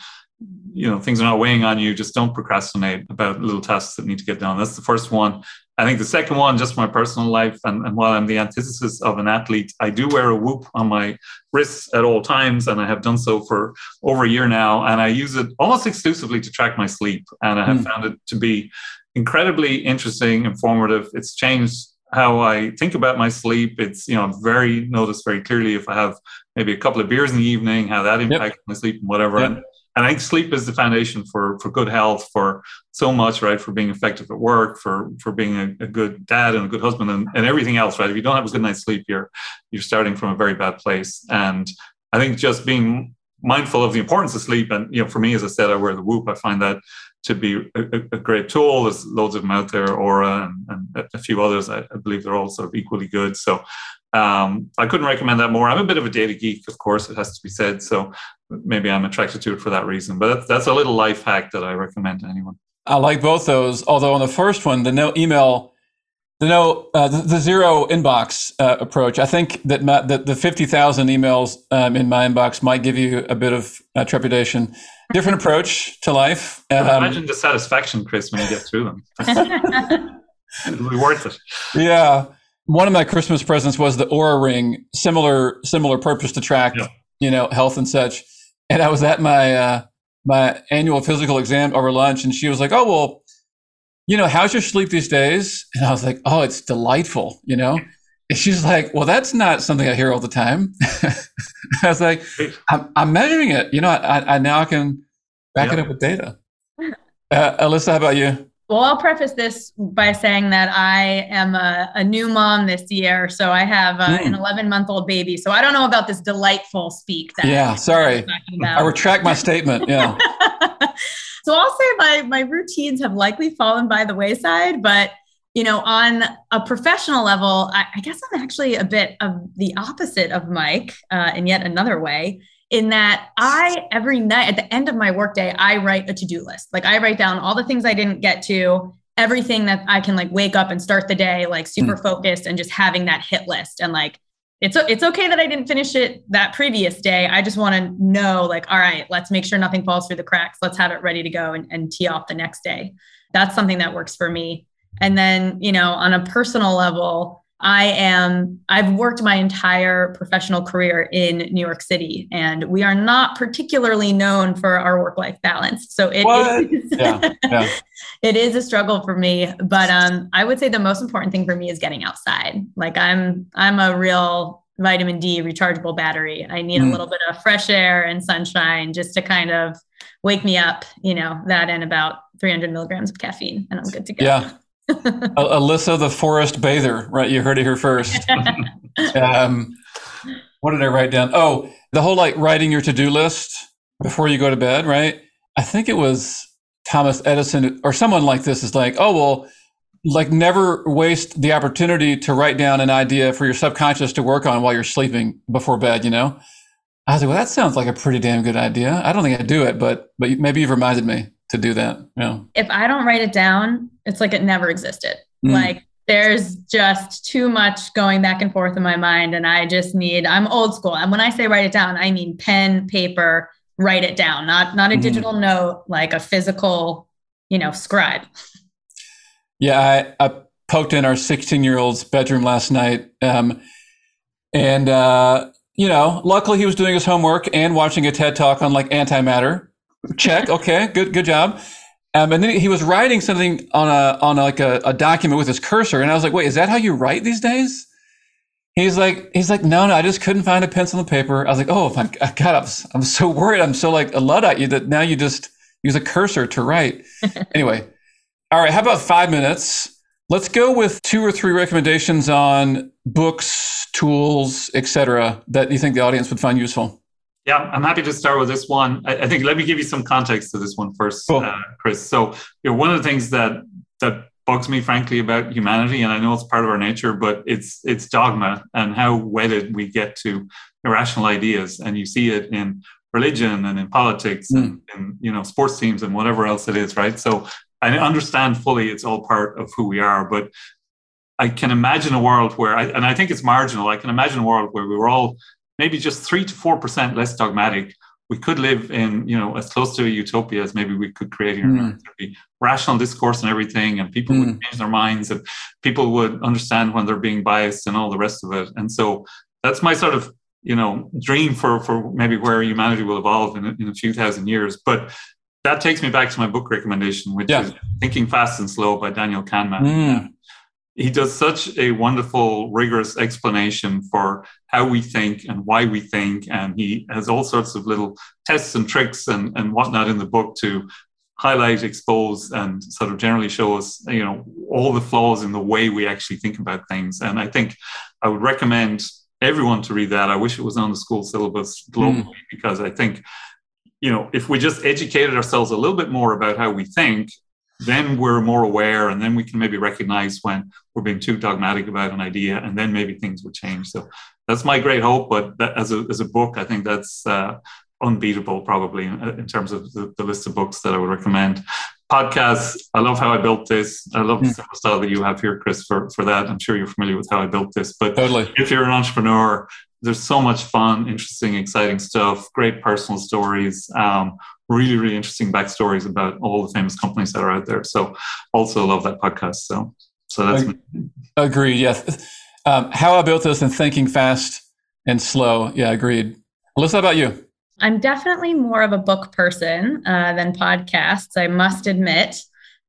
you know things are not weighing on you just don't procrastinate about little tasks that need to get done that's the first one i think the second one just my personal life and, and while i'm the antithesis of an athlete i do wear a whoop on my wrists at all times and i have done so for over a year now and i use it almost exclusively to track my sleep and i have mm. found it to be incredibly interesting informative it's changed how I think about my sleep. It's you know very noticed very clearly if I have maybe a couple of beers in the evening, how that impacts yep. my sleep and whatever. Yep. And and I think sleep is the foundation for for good health, for so much, right? For being effective at work, for for being a, a, good dad and a good husband, and, and everything else, right? If you don't have a good night's sleep, you're you're starting from a very bad place. And I think just being mindful of the importance of sleep, and you know, for me, as I said, I wear the Whoop. I find that to be a, a great tool. There's loads of them out there, Oura and, and a few others. I, I, believe they're all sort of equally good. So um, I couldn't recommend that more. I'm a bit of a data geek, of course, it has to be said. So maybe I'm attracted to it for that reason. But that's, that's a little life hack that I recommend to anyone. I like both those. Although on the first one, the no email, the no, uh, the, the, zero inbox uh, approach, I think that my, the, the 50,000 emails um, in my inbox might give you a bit of uh, trepidation. Different approach to life. Um, imagine the satisfaction, Chris, when you get through them. It'll be worth it. Yeah one of my Christmas presents was the Oura ring, similar similar purpose to track, yeah. you know, health and such. And I was at my uh, my annual physical exam over lunch, and she was like, "Oh well, you know, how's your sleep these days?" And I was like, "Oh, it's delightful," you know. And she's like, "Well, that's not something I hear all the time." I was like, I'm, "I'm, measuring it. You know, I, I now can Back it up with data. Uh, Alyssa, how about you? Well, I'll preface this by saying that I am a, a new mom this year. So I have mm. an 11 month old baby. So I don't know about this delightful speak. That yeah, sorry. I retract my statement. Yeah. so I'll say my, my routines have likely fallen by the wayside, but you know, on a professional level, I, I guess I'm actually a bit of the opposite of Mike uh, in yet another way in that I every night at the end of my workday, I write a to-do list. Like I write down all the things I didn't get to, everything that I can like wake up and start the day like super mm. focused and just having that hit list and like it's it's okay that I didn't finish it that previous day. I just want to know like all right, let's make sure nothing falls through the cracks. Let's have it ready to go and, and tee off the next day. That's something that works for me. And then, you know, on a personal level, I am, I've worked my entire professional career in New York City, and we are not particularly known for our work life balance. So it is, yeah, yeah. it is a struggle for me. But um, I would say the most important thing for me is getting outside. Like I'm, I'm a real vitamin D rechargeable battery. I need mm. a little bit of fresh air and sunshine just to kind of wake me up, you know, that and about 300 milligrams of caffeine, and I'm good to go. Yeah. Alyssa, the forest bather, right? You heard it here first. um, what did I write down? Oh, the whole like writing your to do list before you go to bed, right? I think it was Thomas Edison or someone like this is like, oh, well, like never waste the opportunity to write down an idea for your subconscious to work on while you're sleeping before bed, you know? I was like, well, that sounds like a pretty damn good idea. I don't think I'd do it, but but maybe you've reminded me to do that. Yeah. If I don't write it down, it's like it never existed. Mm. Like there's just too much going back and forth in my mind. And I just need, I'm old school. And when I say write it down, I mean pen, paper, write it down, not not a mm. digital note, like a physical, you know, scribe. Yeah, I, I poked in our 16 year old's bedroom last night. Um, and uh, you know, luckily he was doing his homework and watching a TED talk on like antimatter Check. Okay. Good. Good job. Um, and then he was writing something on a on like a, a, document with his cursor, and I was like, "Wait, is that how you write these days?" He's like, "He's like, no, no, I just couldn't find a pencil and paper." I was like, "Oh my God, I'm, I'm so worried. I'm so like a luddite you that now you just use a cursor to write." anyway, all right. How about five minutes? Let's go with two or three recommendations on books, tools, etc. that you think the audience would find useful. Yeah, I'm happy to start with this one. I, I think let me give you some context to this one first, cool. uh, Chris. So, you know, one of the things that that bugs me, frankly, about humanity, and I know it's part of our nature, but it's it's dogma and how wedded we get to irrational ideas, and you see it in religion and in politics mm. and, and you know sports teams and whatever else it is, right? So I understand fully it's all part of who we are, but I can imagine a world where, I, and I think it's marginal. I can imagine a world where we were all maybe just three to four percent less dogmatic, we could live in you know as close to a utopia as maybe we could create here. Mm. There'd be rational discourse and everything, and people mm. would change their minds, and people would understand when they're being biased and all the rest of it. And so that's my sort of you know dream for for maybe where humanity will evolve in, in a few thousand years. But that takes me back to my book recommendation, which yeah. is Thinking Fast and Slow by Daniel Kahneman. Mm he does such a wonderful, rigorous explanation for how we think and why we think. And he has all sorts of little tests and tricks and, and whatnot in the book to highlight, expose, and sort of generally show us, you know, all the flaws in the way we actually think about things. And I think I would recommend everyone to read that. I wish it was on the school syllabus globally mm. because I think, you know, if we just educated ourselves a little bit more about how we think, then we're more aware and then we can maybe recognize when we're being too dogmatic about an idea and then maybe things would change. So that's my great hope but as, a, as a book i think that's uh, unbeatable probably in, in terms of the, the, list of books that i would recommend podcasts i love how i built this i love the hmm. style that you have here chris for, for that i'm sure you're familiar with how i built this but totally. if you're an entrepreneur there's so much fun interesting exciting stuff great personal stories um, really, really interesting backstories about all the famous companies that are out there. So also love that podcast. So, so that's agreed. Yes. Um, how I built this and thinking fast and slow. Yeah, agreed. Alyssa, how about you? I'm definitely more of a book person uh, than podcasts, I must admit.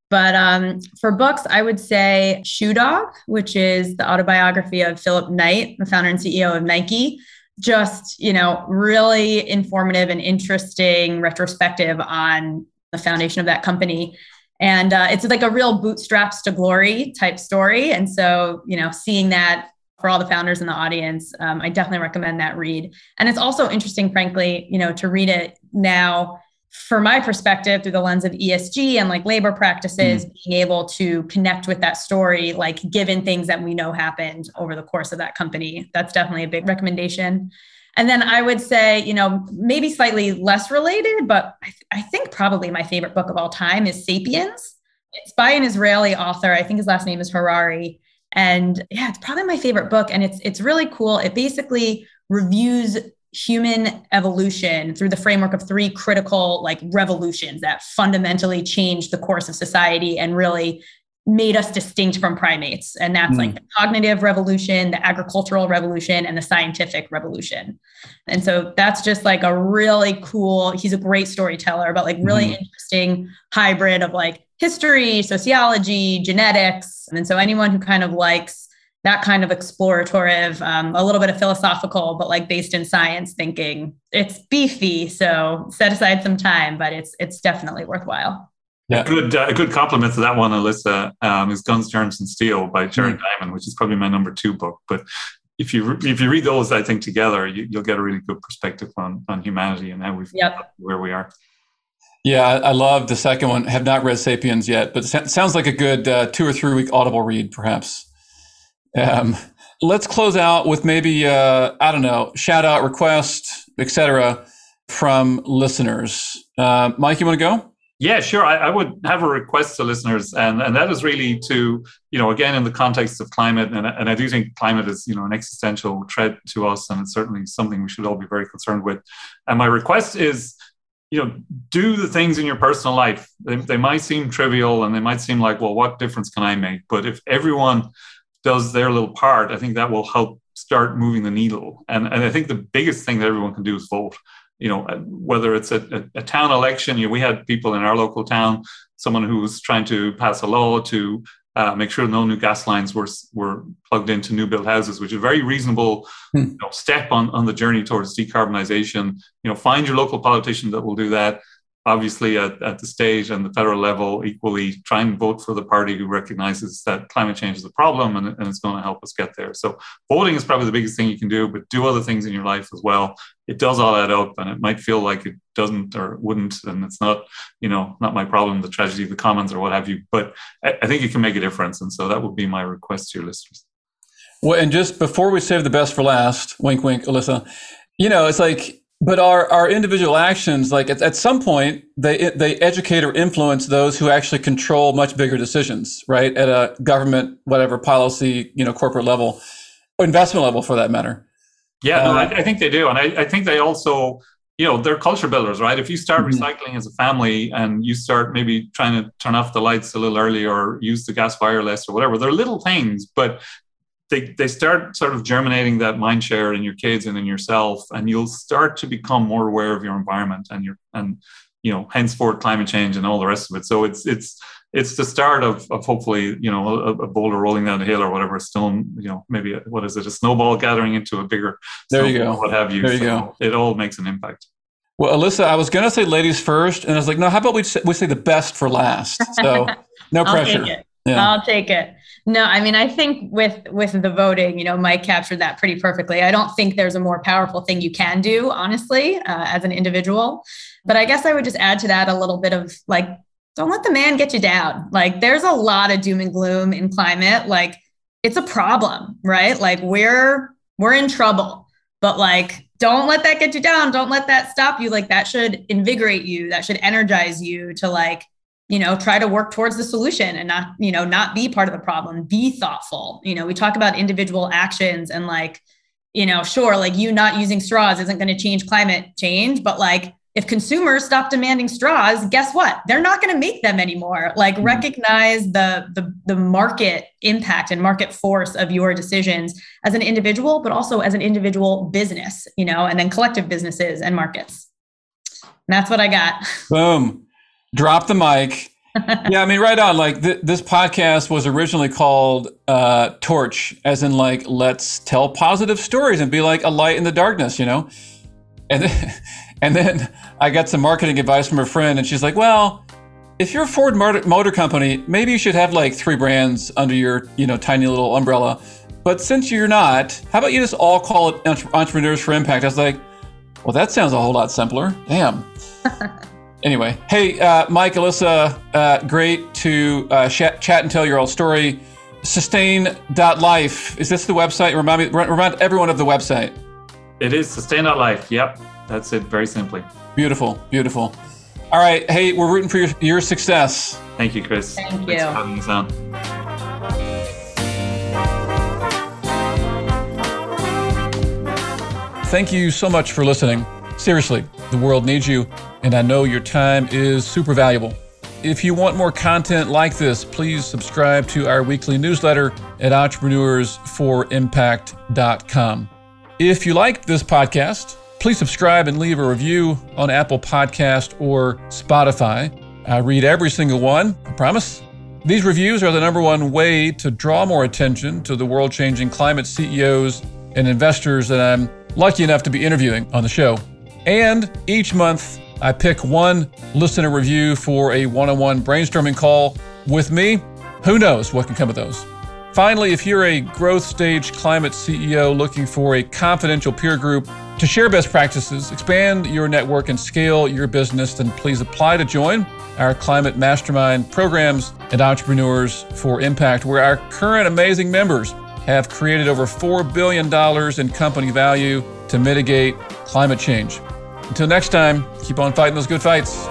But um, for books, I would say Shoe Dog, which is the autobiography of Philip Knight, the founder and CEO of Nike just, you know, really informative and interesting retrospective on the foundation of that company. And uh, it's like a real bootstraps to glory type story. And so, you know, seeing that for all the founders in the audience, um, I definitely recommend that read. And it's also interesting, frankly, you know, to read it now for my perspective through the lens of ESG and like labor practices, mm. being able to connect with that story, like given things that we know happened over the course of that company. That's definitely a big recommendation. And then I would say, you know, maybe slightly less related, but I, th- I think probably my favorite book of all time is Sapiens. It's by an Israeli author. I think his last name is Harari. And yeah, it's probably my favorite book. And it's it's really cool. It basically reviews human evolution through the framework of three critical like revolutions that fundamentally changed the course of society and really made us distinct from primates and that's mm. like the cognitive revolution the agricultural revolution and the scientific revolution and so that's just like a really cool he's a great storyteller but like really mm. interesting hybrid of like history sociology genetics and so anyone who kind of likes that kind of explorative, um, a little bit of philosophical, but like based in science thinking. It's beefy, so set aside some time, but it's it's definitely worthwhile. Yeah. A good, uh, a good compliment to that one, Alyssa, um, is Guns, Germs, and Steel by Jared mm. Diamond, which is probably my number two book. But if you if you read those, I think together, you, will get a really good perspective on on humanity and how we've yep. where we are. Yeah, I love the second one. Have not read *Sapiens* yet, but it sounds like a good uh, two or three week Audible read, perhaps. Um, let's close out with maybe uh, I don't know shout out request etc. from listeners. Uh, Mike, you want to go? Yeah, sure. I, I, would have a request to listeners, and, and that is really to, you know, again, in the context of climate, and, and I do think climate is, you know, an existential threat to us, and it's certainly something we should all be very concerned with. And my request is, you know, do the things in your personal life. They, they might seem trivial and they might seem like, well, what difference can I make? But if everyone does their little part, I think that will help start moving the needle. And, and I think the biggest thing that everyone can do is vote. You know, uh, whether it's a, a, a town election, you know, we had people in our local town, someone who was trying to pass a law to uh, make sure no new gas lines were were plugged into new built houses, which is a very reasonable hmm. you know, step on, on the journey towards decarbonization. You know, find your local politician that will do that obviously at, at the state and the federal level equally try and vote for the party who recognizes that climate change is a problem and, and it's going to help us get there. So voting is probably the biggest thing you can do but do other things in your life as well. It does all add up and it might feel like it doesn't or wouldn't and it's not you know not my problem the tragedy of the commons or what have you but I, I think it can make a difference. And so that would be my request to your listeners. Well and just before we save the best for last wink wink alyssa you know it's like but our, our individual actions, like at, at some point, they they educate or influence those who actually control much bigger decisions, right? At a government, whatever policy, you know, corporate level, investment level, for that matter. Yeah, no, I, uh, I, think they do, and I, I, think they also, you know, they're culture builders, right? If you start mm-hmm. recycling as a family and you start maybe trying to turn off the lights a little early or use the gas fire less or whatever, they're little things, but they, they start sort of germinating that mind share in your kids and in yourself and you'll start to become more aware of your environment and your and you know henceforth climate change and all the rest of it. So it's it's it's the start of, of hopefully you know a, a boulder rolling down the hill or whatever a stone you know maybe a, what is it a snowball gathering into a bigger there you go. what have you. There you so go. it all makes an impact. Well alyssa i was going to say ladies first and i was like no how about we say, we say the best for last? So no pressure yeah. I'll take it. No, I mean, I think with with the voting, you know, Mike captured that pretty perfectly. I don't think there's a more powerful thing you can do, honestly, uh, as an individual. But I guess I would just add to that a little bit of like, don't let the man get you down. Like, there's a lot of doom and gloom in climate. Like, it's a problem, right? Like, we're we're in trouble, but like, don't let that get you down. Don't let that stop you. Like, that should invigorate you. That should energize you to like you know try to work towards the solution and not you know not be part of the problem. Be thoughtful. You know we talk about individual actions and like you know sure like you not using straws isn't going to change climate change but like if consumers stop demanding straws guess what? They're not going to make them anymore. Like mm-hmm. recognize the, the the market impact and market force of your decisions as an individual but also as an individual business you know and then collective businesses and markets. And that's what i got. Boom drop the mic. yeah, I mean, right on. Like th- this podcast was originally called uh, Torch, as in like let's tell positive stories and be like a light in the darkness, you know. And then, and then I got some marketing advice from a friend, and she's like, "Well, if you're a Ford Motor, Motor Company, maybe you should have like three brands under your you know tiny little umbrella. But since you're not, how about you just all call it Entrepreneurs for Impact?" I was like, "Well, that sounds a whole lot simpler." Damn. Anyway, hey, uh, Mike, Alyssa, uh, great to uh, chat, chat and tell your old story. Sustain.life. Is this the website? Remind me, remind everyone of the website. It is sustain.life. Yep. That's it, very simply. Beautiful, beautiful. All right. Hey, we're rooting for your, your success. Thank you, Chris. Thank you. For having us on. Thank you so much for listening. Seriously, the world needs you, and I know your time is super valuable. If you want more content like this, please subscribe to our weekly newsletter at entrepreneursforimpact.com. If you liked this podcast, please subscribe and leave a review on Apple Podcast or Spotify. I read every single one, I promise. These reviews are the number one way to draw more attention to the world changing climate CEOs and investors that I'm lucky enough to be interviewing on the show. And each month, I pick one listener review for a one on one brainstorming call with me. Who knows what can come of those? Finally, if you're a growth stage climate CEO looking for a confidential peer group to share best practices, expand your network, and scale your business, then please apply to join our climate mastermind programs and entrepreneurs for impact, where our current amazing members have created over $4 billion in company value to mitigate climate change. Until next time, keep on fighting those good fights.